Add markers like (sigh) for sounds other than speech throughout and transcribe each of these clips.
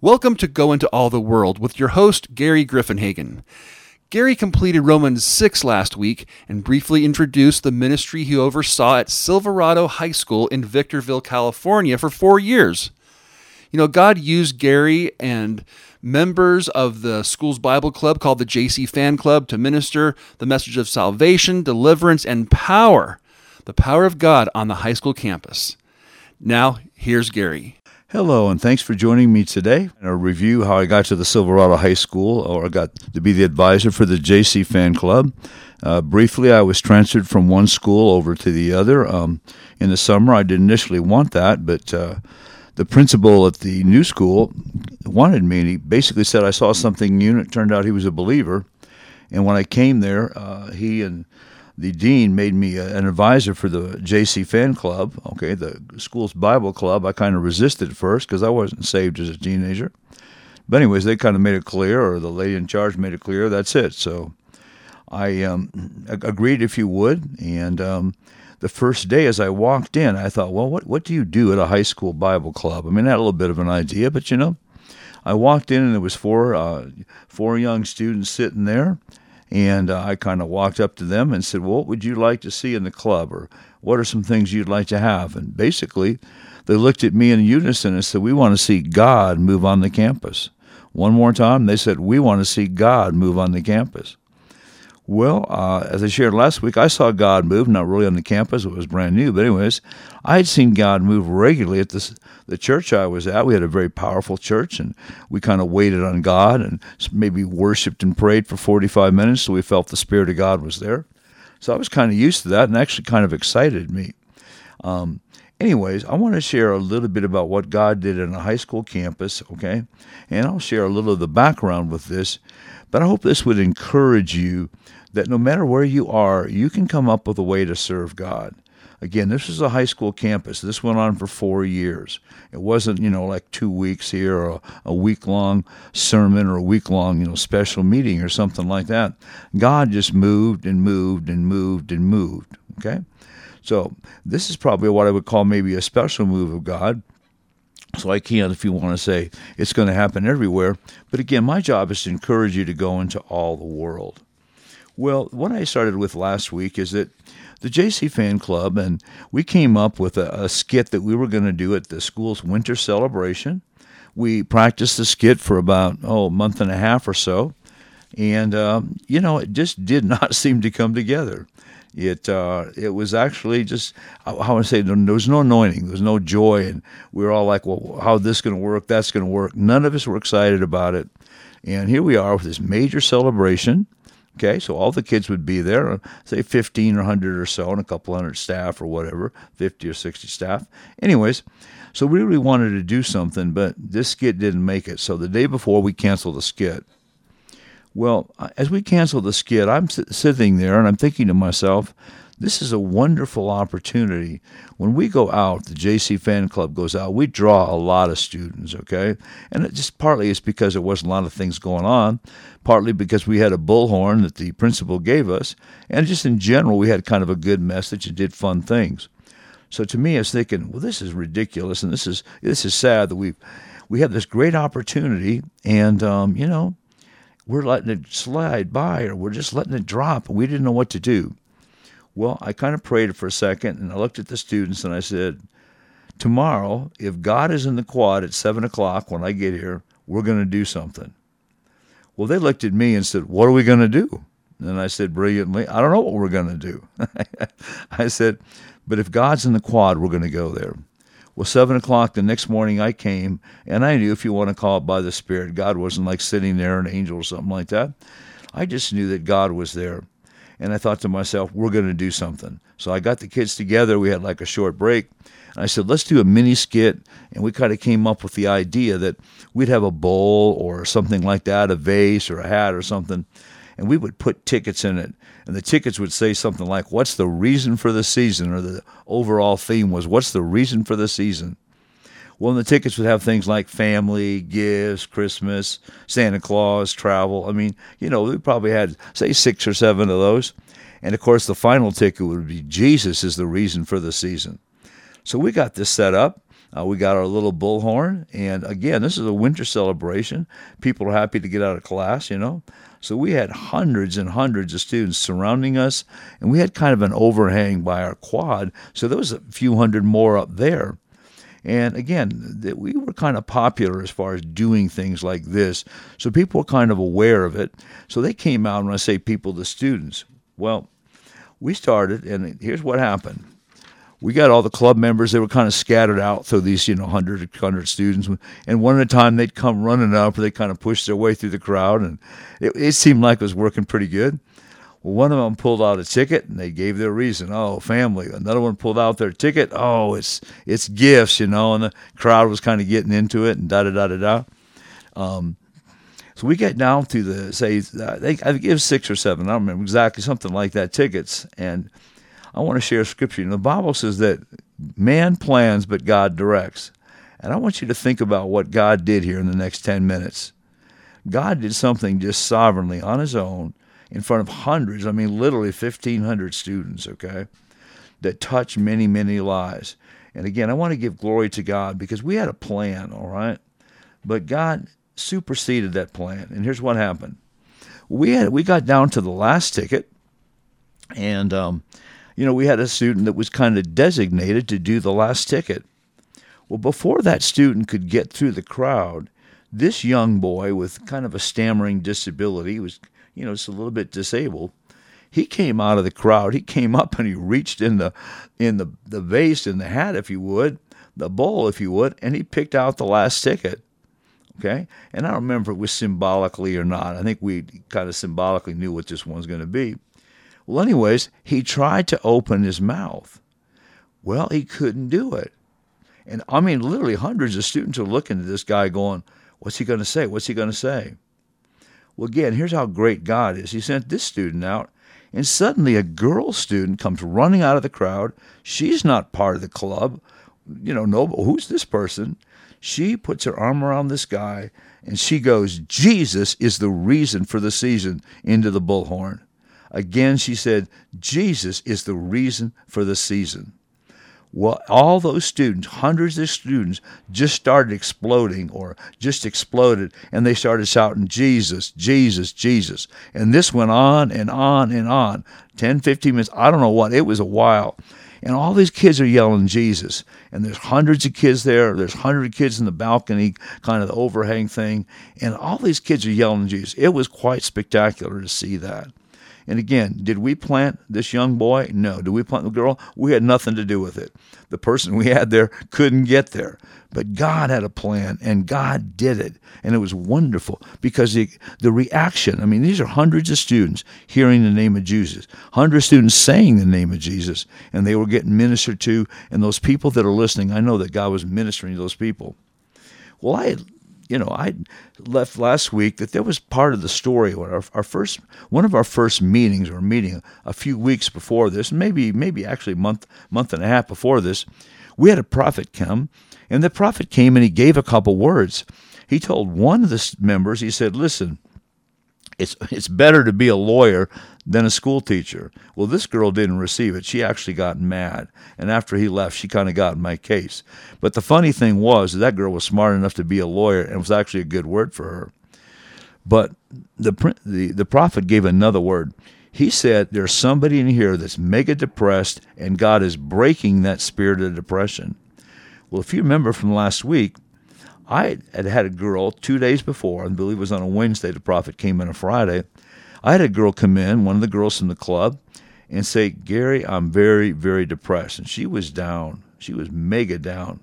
Welcome to Go Into All the World with your host, Gary Griffenhagen. Gary completed Romans 6 last week and briefly introduced the ministry he oversaw at Silverado High School in Victorville, California for four years. You know, God used Gary and members of the school's Bible club called the JC Fan Club to minister the message of salvation, deliverance, and power, the power of God on the high school campus. Now, here's Gary. Hello, and thanks for joining me today. in A review how I got to the Silverado High School, or I got to be the advisor for the JC Fan Club. Uh, briefly, I was transferred from one school over to the other. Um, in the summer, I didn't initially want that, but uh, the principal at the new school wanted me, and he basically said I saw something new, and it turned out he was a believer. And when I came there, uh, he and the dean made me an advisor for the JC Fan Club, okay, the school's Bible club. I kind of resisted at first because I wasn't saved as a teenager. But, anyways, they kind of made it clear, or the lady in charge made it clear, that's it. So I um, agreed if you would. And um, the first day as I walked in, I thought, well, what, what do you do at a high school Bible club? I mean, I had a little bit of an idea, but you know, I walked in and there was four, uh, four young students sitting there and uh, I kind of walked up to them and said, What would you like to see in the club? Or what are some things you'd like to have? And basically, they looked at me in unison and said, We want to see God move on the campus. One more time, they said, We want to see God move on the campus. Well, uh, as I shared last week, I saw God move, not really on the campus, it was brand new, but anyways, I had seen God move regularly at this, the church I was at. We had a very powerful church, and we kind of waited on God and maybe worshiped and prayed for 45 minutes, so we felt the Spirit of God was there. So I was kind of used to that and actually kind of excited me. Um, anyways, I want to share a little bit about what God did in a high school campus, okay? And I'll share a little of the background with this, but I hope this would encourage you that no matter where you are, you can come up with a way to serve God. Again, this was a high school campus. This went on for four years. It wasn't, you know, like two weeks here or a, week long sermon or a week long, you know, special meeting or something like that. God just moved and moved and moved and moved. Okay? So this is probably what I would call maybe a special move of God. So I can't, if you want to say it's going to happen everywhere. But again, my job is to encourage you to go into all the world. Well, what I started with last week is that the JC Fan Club, and we came up with a, a skit that we were going to do at the school's winter celebration. We practiced the skit for about, oh, a month and a half or so. And, um, you know, it just did (laughs) not seem to come together. It uh, it was actually just how I say there was no anointing, there was no joy, and we were all like, "Well, how this going to work? That's going to work." None of us were excited about it, and here we are with this major celebration, Okay, so all the kids would be there, uh, say 15 or 100 or so, and a couple hundred staff or whatever, 50 or 60 staff. Anyways, so we really wanted to do something, but this skit didn't make it. So the day before, we canceled the skit. Well, uh, as we canceled the skit, I'm sitting there and I'm thinking to myself, this is a wonderful opportunity. When we go out, the JC Fan Club goes out, we draw a lot of students, okay? And it just partly it's because there wasn't a lot of things going on, partly because we had a bullhorn that the principal gave us, and just in general, we had kind of a good message and did fun things. So to me, I was thinking, well, this is ridiculous, and this is this is sad that we've we have this great opportunity, and um, you know, we're letting it slide by, or we're just letting it drop, and we didn't know what to do. Well, I kind of prayed for a second and I looked at the students and I said, Tomorrow, if God is in the quad at 7 o'clock when I get here, we're going to do something. Well, they looked at me and said, What are we going to do? And I said brilliantly, I don't know what we're going to do. (laughs) I said, But if God's in the quad, we're going to go there. Well, 7 o'clock the next morning, I came, and I knew if you want to call it by the Spirit, God wasn't like sitting there, an angel or something like that. I just knew that God was there. And I thought to myself, we're going to do something. So I got the kids together. We had like a short break. And I said, let's do a mini skit. And we kind of came up with the idea that we'd have a bowl or something like that, a vase or a hat or something. And we would put tickets in it. And the tickets would say something like, What's the reason for the season? Or the overall theme was, What's the reason for the season? Well, the tickets would have things like family, gifts, Christmas, Santa Claus, travel. I mean, you know, we probably had, say, six or seven of those. And of course, the final ticket would be Jesus is the reason for the season. So we got this set up. Uh, we got our little bullhorn, and again, this is a winter celebration. People are happy to get out of class, you know. So we had hundreds and hundreds of students surrounding us, and we had kind of an overhang by our quad. So there was a few hundred more up there. And again, we were kind of popular as far as doing things like this. So people were kind of aware of it. So they came out, when I say people, the students. Well, we started, and here's what happened we got all the club members. They were kind of scattered out through these, you know, 100, 100 students. And one at a time, they'd come running up, or they kind of pushed their way through the crowd. And it, it seemed like it was working pretty good. One of them pulled out a ticket, and they gave their reason. Oh, family. Another one pulled out their ticket. Oh, it's it's gifts, you know. And the crowd was kind of getting into it, and da da da da da. Um, so we get down to the say, uh, they I give six or seven. I don't remember exactly something like that tickets, and I want to share a scripture. And the Bible says that man plans, but God directs. And I want you to think about what God did here in the next 10 minutes. God did something just sovereignly on his own in front of hundreds, I mean, literally 1,500 students, okay, that touched many, many lives. And again, I want to give glory to God because we had a plan, all right? But God superseded that plan. And here's what happened. We had we got down to the last ticket, and um, you know, we had a student that was kind of designated to do the last ticket. Well, before that student could get through the crowd, this young boy with kind of a stammering disability, was, you know, just a little bit disabled, he came out of the crowd. He came up and he reached in the in the, the vase in the hat, if you would, the bowl, if you would, and he picked out the last ticket. Okay? And I remember it was symbolically or not. I think we kind of symbolically knew what this one's going to be. Well, anyways, he tried to open his mouth. Well, he couldn't do it. And I mean, literally hundreds of students are looking at this guy going, What's he going to say? What's he going to say? Well, again, here's how great God is. He sent this student out, and suddenly a girl student comes running out of the crowd. She's not part of the club. You know, no, who's this person? She puts her arm around this guy and she goes, Jesus is the reason for the season into the bullhorn. Again, she said, Jesus is the reason for the season. Well, all those students, hundreds of students, just started exploding or just exploded, and they started shouting, Jesus, Jesus, Jesus. And this went on and on and on 10, 15 minutes. I don't know what. It was a while. And all these kids are yelling Jesus. And there's hundreds of kids there. There's hundreds of kids in the balcony, kind of the overhang thing. And all these kids are yelling Jesus. It was quite spectacular to see that. And again, did we plant this young boy? No. Did we plant the girl? We had nothing to do with it. The person we had there couldn't get there. But God had a plan and God did it. And it was wonderful because the, the reaction I mean, these are hundreds of students hearing the name of Jesus, hundreds of students saying the name of Jesus, and they were getting ministered to. And those people that are listening, I know that God was ministering to those people. Well, I you know, I left last week that there was part of the story. Our, our first, one of our first meetings or meeting a few weeks before this, maybe maybe actually month month and a half before this, we had a prophet come, and the prophet came and he gave a couple words. He told one of the members, he said, "Listen, it's it's better to be a lawyer than a school teacher. Well, this girl didn't receive it. She actually got mad, and after he left, she kind of got in my case. But the funny thing was that girl was smart enough to be a lawyer, and it was actually a good word for her. But the the the prophet gave another word. He said, "There's somebody in here that's mega depressed, and God is breaking that spirit of depression." Well, if you remember from last week, I had had a girl two days before, I believe it was on a Wednesday, the prophet came in a Friday. I had a girl come in, one of the girls from the club, and say, Gary, I'm very, very depressed. And she was down. She was mega down.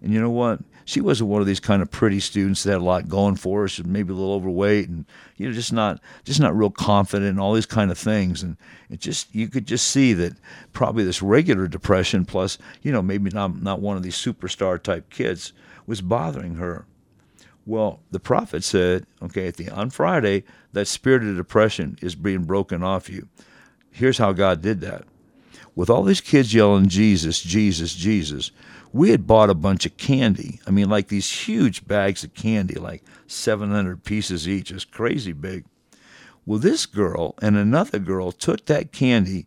And you know what? She wasn't one of these kind of pretty students that had a lot going for her. She was maybe a little overweight and you know just not just not real confident and all these kind of things. And it just you could just see that probably this regular depression plus you know maybe not not one of these superstar type kids was bothering her. Well, the prophet said, okay, the on Friday, that spirit of depression is being broken off you. Here's how God did that. With all these kids yelling Jesus, Jesus, Jesus, we had bought a bunch of candy. I mean, like these huge bags of candy, like 700 pieces each. It's crazy big. Well, this girl and another girl took that candy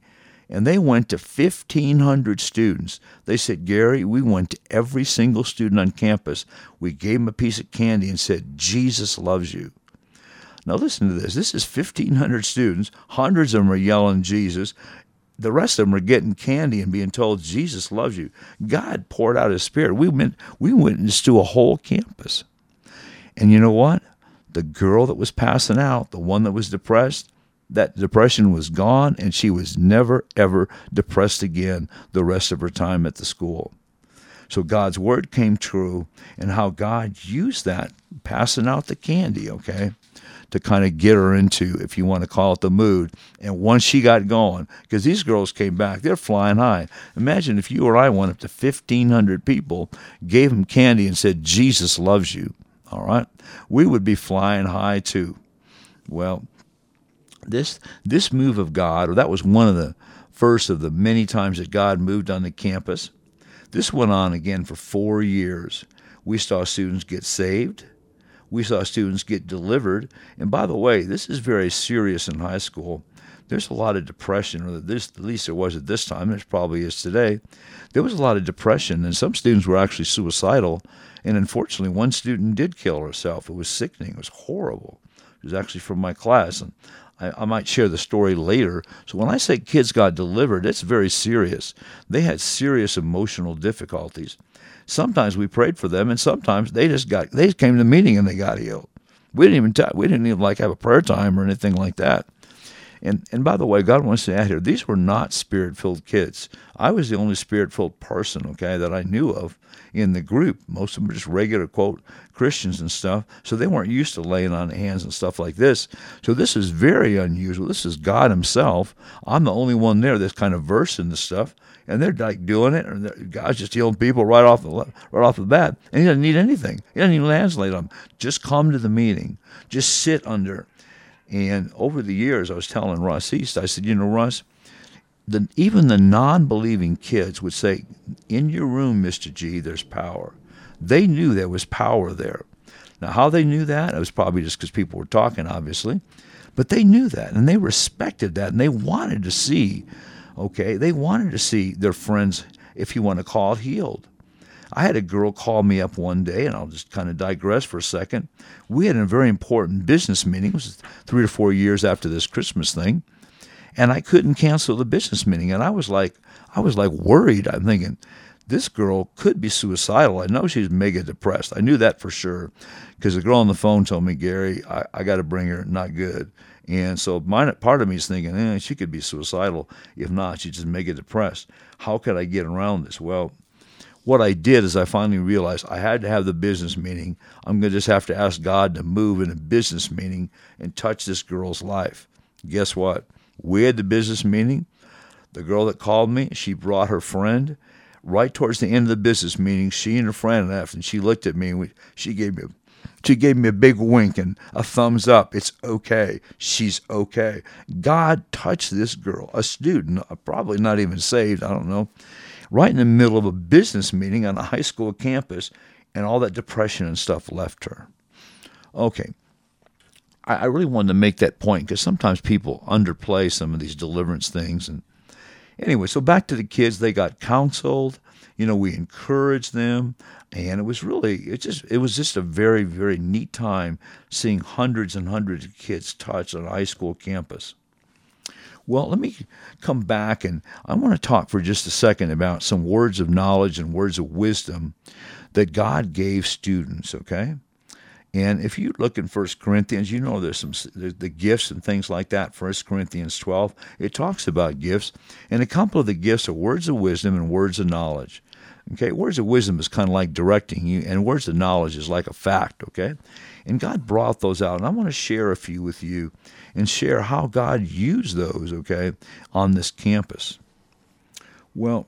and they went to 1,500 students. They said, Gary, we went to every single student on campus. We gave them a piece of candy and said, Jesus loves you. Now, listen to this. This is 1,500 students. Hundreds of them are yelling Jesus. The rest of them are getting candy and being told, Jesus loves you. God poured out his spirit. We, went, we witnessed to a whole campus. And you know what? The girl that was passing out, the one that was depressed, that depression was gone and she was never, ever depressed again the rest of her time at the school. So God's word came true and how God used that, passing out the candy, okay, to kind of get her into, if you want to call it the mood. And once she got going, because these girls came back, they're flying high. Imagine if you or I went up to 1,500 people, gave them candy, and said, Jesus loves you. All right? We would be flying high too. Well, this this move of God, or that was one of the first of the many times that God moved on the campus. This went on again for four years. We saw students get saved. We saw students get delivered. And by the way, this is very serious in high school. There's a lot of depression, or this, at least there was at this time, there probably is today. There was a lot of depression, and some students were actually suicidal. And unfortunately, one student did kill herself. It was sickening. It was horrible. It was actually from my class. And I, I might share the story later. So when I say kids got delivered, it's very serious. They had serious emotional difficulties. Sometimes we prayed for them, and sometimes they just got they just came to the meeting and they got healed. We didn't even we didn't even like have a prayer time or anything like that. And and by the way, God wants to add here, these were not spirit filled kids. I was the only spirit filled person, okay, that I knew of in the group. Most of them were just regular quote Christians and stuff. So they weren't used to laying on hands and stuff like this. So this is very unusual. This is God Himself. I'm the only one there that's kind of versed in this stuff. And they're like doing it, and God's just healing people right off the right off the bat, and He doesn't need anything. He doesn't even translate them. Just come to the meeting. Just sit under and over the years, I was telling Russ East, I said, you know, Russ, the, even the non believing kids would say, in your room, Mr. G, there's power. They knew there was power there. Now, how they knew that? It was probably just because people were talking, obviously. But they knew that and they respected that and they wanted to see, okay, they wanted to see their friends, if you want to call it, healed. I had a girl call me up one day, and I'll just kind of digress for a second. We had a very important business meeting. It was three or four years after this Christmas thing, and I couldn't cancel the business meeting. And I was like, I was like worried. I'm thinking, this girl could be suicidal. I know she's mega depressed. I knew that for sure because the girl on the phone told me, Gary, I, I got to bring her. Not good. And so mine, part of me is thinking, eh, she could be suicidal. If not, she's just mega depressed. How could I get around this? Well, what I did is I finally realized I had to have the business meeting. I'm going to just have to ask God to move in a business meeting and touch this girl's life. Guess what? We had the business meeting. The girl that called me, she brought her friend. Right towards the end of the business meeting, she and her friend left, and she looked at me and we, she gave me she gave me a big wink and a thumbs up. It's okay. She's okay. God touched this girl, a student, probably not even saved, I don't know right in the middle of a business meeting on a high school campus, and all that depression and stuff left her. Okay. I, I really wanted to make that point because sometimes people underplay some of these deliverance things. And anyway, so back to the kids, they got counseled. You know, we encouraged them, and it was really it just it was just a very very neat time seeing hundreds and hundreds of kids touched on a high school campus. Well, let me come back and I want to talk for just a second about some words of knowledge and words of wisdom that God gave students, okay? And if you look in 1 Corinthians, you know there's some the gifts and things like that. 1 Corinthians 12, it talks about gifts, and a couple of the gifts are words of wisdom and words of knowledge. Okay, words of wisdom is kind of like directing you, and words of knowledge is like a fact. Okay, and God brought those out, and I want to share a few with you and share how God used those, okay, on this campus. Well,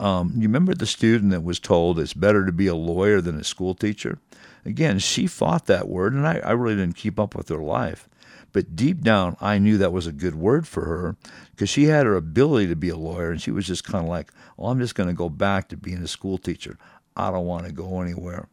um, you remember the student that was told it's better to be a lawyer than a school teacher? Again, she fought that word, and I, I really didn't keep up with her life. But deep down, I knew that was a good word for her because she had her ability to be a lawyer, and she was just kind of like, "Oh, I'm just going to go back to being a school teacher. I don't want to go anywhere."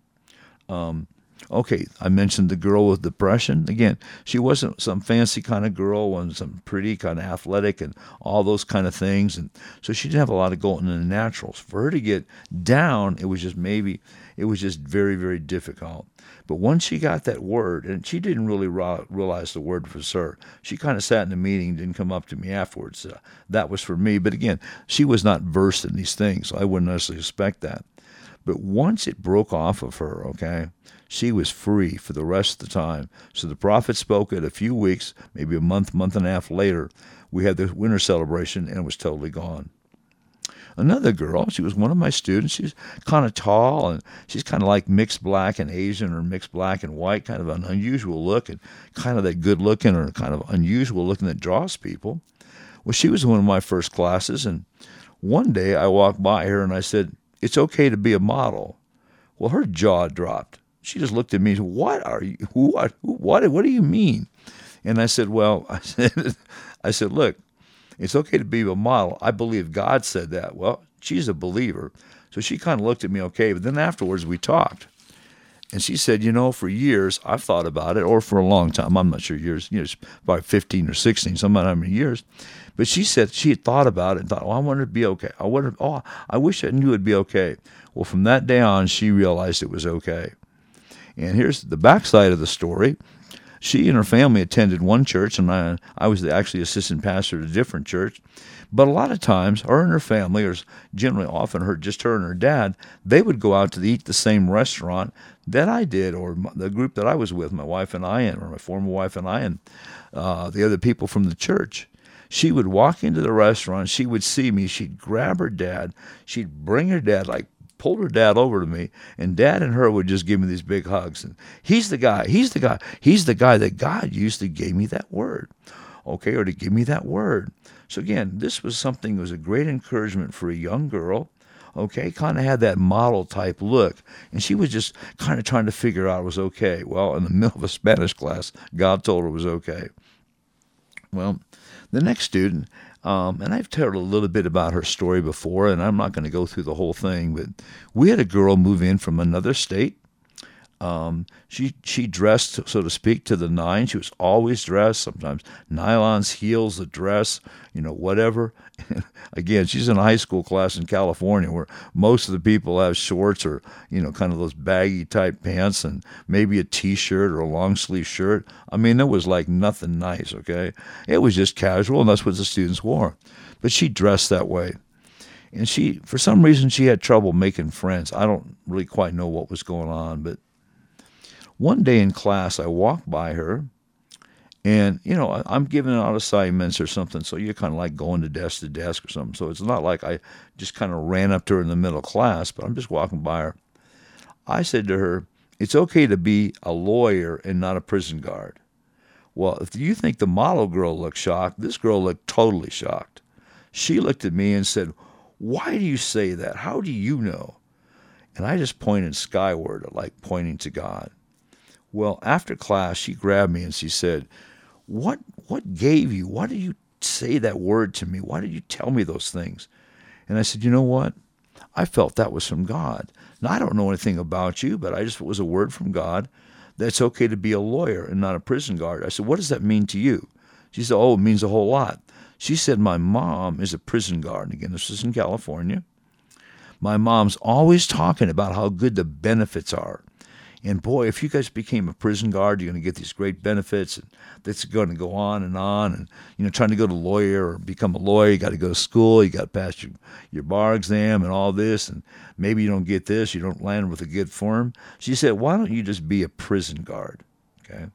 Um, Okay, I mentioned the girl with depression. Again, she wasn't some fancy kind of girl, wasn't some pretty kind of athletic and all those kind of things. And so she didn't have a lot of going in the naturals. For her to get down, it was just maybe, it was just very, very difficult. But once she got that word, and she didn't really realize the word was her, she kind of sat in the meeting, didn't come up to me afterwards. Uh, that was for me. But again, she was not versed in these things, so I wouldn't necessarily expect that. But once it broke off of her, okay, she was free for the rest of the time. So the prophet spoke it a few weeks, maybe a month, month and a half later. We had the winter celebration and it was totally gone. Another girl, she was one of my students. She's kind of tall and she's kind of like mixed black and Asian or mixed black and white, kind of an unusual look and kind of that good looking or kind of unusual looking that draws people. Well, she was one of my first classes and one day I walked by her and I said, It's okay to be a model. Well, her jaw dropped. She just looked at me and said, What are you? What? What? What do you mean? And I said, Well, (laughs) I said, I said, Look, it's okay to be a model. I believe God said that. Well, she's a believer. So she kind of looked at me okay. But then afterwards, we talked. And she said, You know, for years, I've thought about it, or for a long time. I'm not sure years, you know, about 15 or 16, some how many years. But she said she had thought about it and thought, Oh, I wonder it'd be okay. I wonder, oh, I wish I knew it'd be okay. Well, from that day on, she realized it was okay. And here's the backside of the story. She and her family attended one church, and I, I was actually assistant pastor at a different church. But a lot of times, her and her family, or generally often her, just her and her dad, they would go out to eat the same restaurant that I did, or the group that I was with, my wife and I, and or my former wife and I, and uh, the other people from the church. She would walk into the restaurant, she would see me, she'd grab her dad, she'd bring her dad like pulled her dad over to me, and dad and her would just give me these big hugs. And he's the guy, he's the guy, he's the guy that God used to give me that word, okay, or to give me that word. So again, this was something that was a great encouragement for a young girl. Okay, kind of had that model type look, and she was just kind of trying to figure out it was okay. Well, in the middle of a Spanish class, God told her it was okay. Well, the next student um, and I've told a little bit about her story before, and I'm not going to go through the whole thing, but we had a girl move in from another state. Um, she she dressed, so to speak, to the nine. She was always dressed. Sometimes nylons, heels, a dress, you know, whatever. (laughs) Again, she's in a high school class in California where most of the people have shorts or you know, kind of those baggy type pants and maybe a t-shirt or a long sleeve shirt. I mean, it was like nothing nice. Okay, it was just casual, and that's what the students wore. But she dressed that way and she for some reason she had trouble making friends i don't really quite know what was going on but one day in class, I walked by her, and you know I'm giving out assignments or something, so you're kind of like going to desk to desk or something. So it's not like I just kind of ran up to her in the middle of class, but I'm just walking by her. I said to her, "It's okay to be a lawyer and not a prison guard." Well, if you think the model girl looked shocked, this girl looked totally shocked. She looked at me and said, Why do you say that? How do you know? And I just pointed skyward, like pointing to God. Well, after class, she grabbed me and she said, "What what gave you? Why did you say that word to me? Why did you tell me those things?" And I said, "You know what? I felt that was from God. Now I don't know anything about you, but I just it was a word from God That's okay to be a lawyer and not a prison guard." I said, "What does that mean to you?" She said, "Oh, it means a whole lot." She said, "My mom is a prison guard. Again, this is in California." My mom's always talking about how good the benefits are and boy, if you guys became a prison guard, you're going to get these great benefits, and that's going to go on and on. And you know, trying to go to lawyer or become a lawyer, you got to go to school, you got to pass your your bar exam and all this, and maybe you don't get this, you don't land with a good firm. She said, "Why don't you just be a prison guard?" Okay.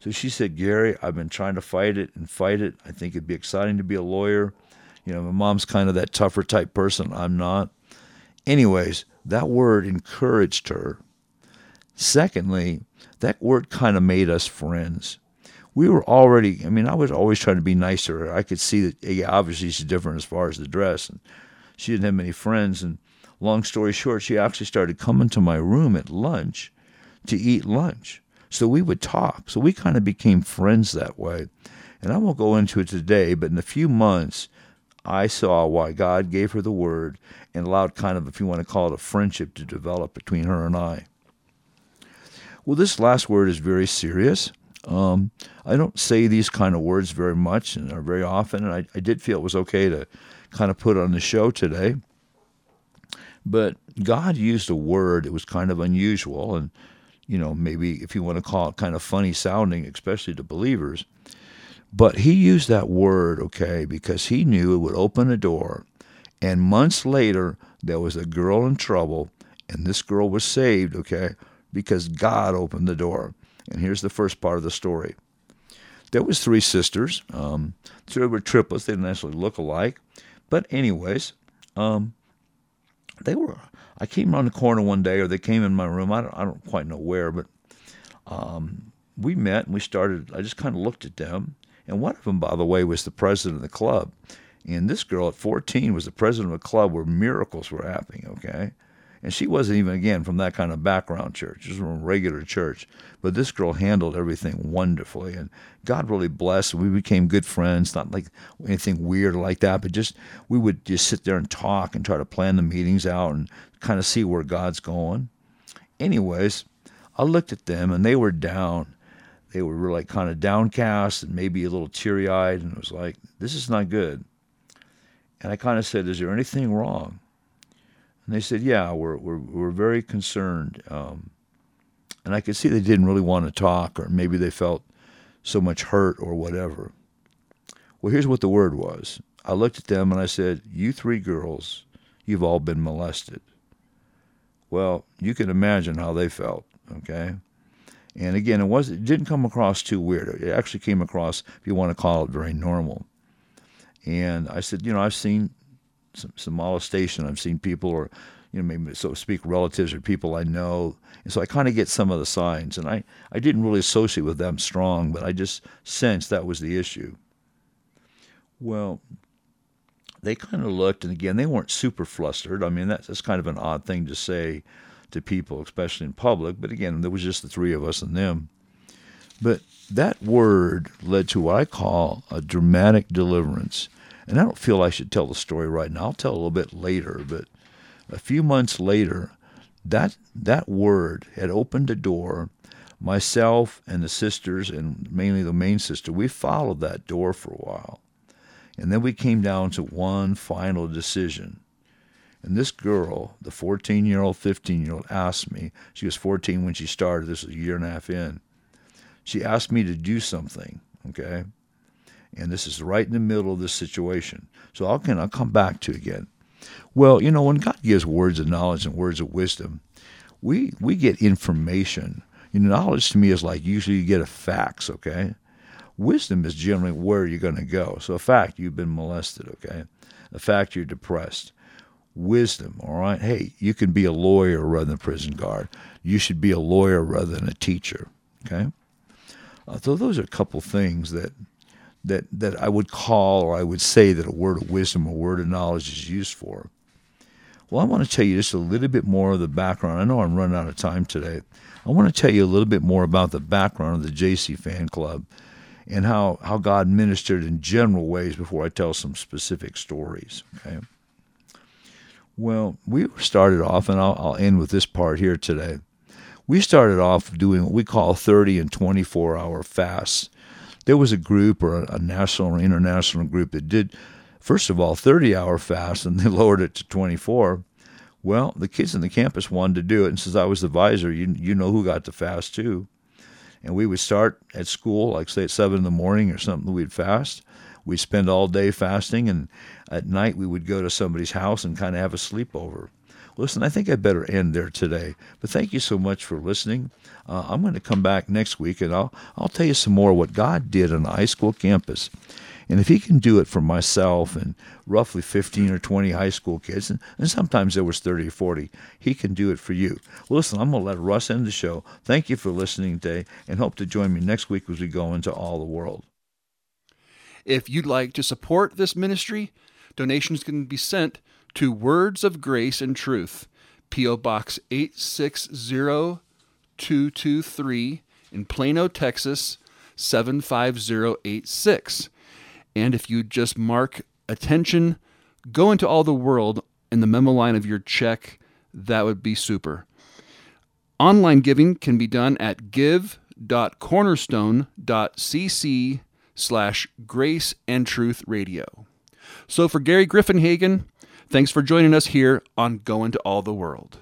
So she said, "Gary, I've been trying to fight it and fight it. I think it'd be exciting to be a lawyer. You know, my mom's kind of that tougher type person. I'm not." Anyways, that word encouraged her Secondly, that word kind of made us friends. We were already, I mean, I was always trying to be nice to her. I could see that, yeah, obviously she's different as far as the dress. And she didn't have many friends. And long story short, she actually started coming to my room at lunch to eat lunch. So we would talk. So we kind of became friends that way. And I won't go into it today, but in a few months, I saw why God gave her the word and allowed kind of, if you want to call it a friendship, to develop between her and I. Well, this last word is very serious. Um, I don't say these kind of words very much and or very often, and I, I did feel it was okay to kind of put on the show today. But God used a word that was kind of unusual, and you know maybe if you want to call it kind of funny sounding, especially to believers. But He used that word, okay, because He knew it would open a door, and months later there was a girl in trouble, and this girl was saved, okay, because God opened the door. And here's the first part of the story. There was three sisters. Um, so were triplets. They didn't actually look alike. But anyways, um, they were. I came around the corner one day, or they came in my room. I don't, I don't quite know where, but um, we met and we started. I just kind of looked at them, and one of them, by the way, was the president of the club. And this girl at 14 was the president of a club where miracles were happening. Okay, and she wasn't even, again, from that kind of background church, just from a regular church. But this girl handled everything wonderfully. And God really blessed. We became good friends, not like anything weird like that, but just we would just sit there and talk and try to plan the meetings out and kind of see where God's going. Anyways, I looked at them and they were down. They were really kind of downcast and maybe a little teary eyed. And it was like, this is not good. And I kind of said, Is there anything wrong? And they said, "Yeah, we're we're we're very concerned." Um, and I could see they didn't really want to talk, or maybe they felt so much hurt or whatever. Well, here's what the word was. I looked at them and I said, "You three girls, you've all been molested." Well, you can imagine how they felt. Okay. And again, it was it didn't come across too weird. It actually came across, if you want to call it, very normal. And I said, you know, I've seen some, some molestation. I've seen people, or you know, maybe so to speak, relatives or people I know, and so I kind of get some of the signs. And I I didn't really associate with them strong, but I just sensed that was the issue. Well, they kind of looked, and again, they weren't super flustered. I mean, that's, that's kind of an odd thing to say to people, especially in public. But again, there was just the three of us and them. But that word led to what I call a dramatic deliverance. And I don't feel I should tell the story right now. I'll tell a little bit later, but a few months later, that that word had opened a door. Myself and the sisters, and mainly the main sister, we followed that door for a while. And then we came down to one final decision. And this girl, the 14 year old, 15 year old, asked me, she was 14 when she started, this was a year and a half in. She asked me to do something, okay? And this is right in the middle of this situation. So I'll, I'll come back to again. Well, you know, when God gives words of knowledge and words of wisdom, we we get information. You know, knowledge to me is like usually you get a facts, okay? Wisdom is generally where you're going to go. So a fact, you've been molested, okay? A fact, you're depressed. Wisdom, all right? Hey, you can be a lawyer rather than a prison guard. You should be a lawyer rather than a teacher, okay? Uh, so those are a couple things that that, that I would call or I would say that a word of wisdom or a word of knowledge is used for. Well, I want to tell you just a little bit more of the background. I know I'm running out of time today. I want to tell you a little bit more about the background of the JC Fan Club and how, how God ministered in general ways before I tell some specific stories. Okay. Well, we started off, and I'll, I'll end with this part here today. We started off doing what we call 30 and 24 hour fasts there was a group or a, a national or international group that did, first of all, 30 hour fast and they (laughs) lowered it to 24. Well, the kids in the campus wanted to do it, and since I was the advisor, you you know who got the fast too. And we would start at school, like say at seven in the morning or something. We'd fast. We'd spend all day fasting, and at night we would go to somebody's house and kind of have a sleepover. Listen, I think I better end there today. But thank you so much for listening. Uh, I'm going to come back next week and I'll I'll tell you some more what God did on the high school campus. And if he can do it for myself and roughly 15 or 20 high school kids, and, and sometimes there was 30 or 40, he can do it for you. Well, listen, I'm going to let Russ end the show. Thank you for listening today and hope to join me next week as we go into all the world. If you'd like to support this ministry, donations can be sent to Words of Grace and Truth, P.O. Box 860223 in Plano, Texas 75086. And if you just mark attention, go into all the world in the memo line of your check, that would be super. Online giving can be done at give.cornerstone.cc slash grace and truth radio. So for Gary Griffenhagen, thanks for joining us here on Go Into All the World.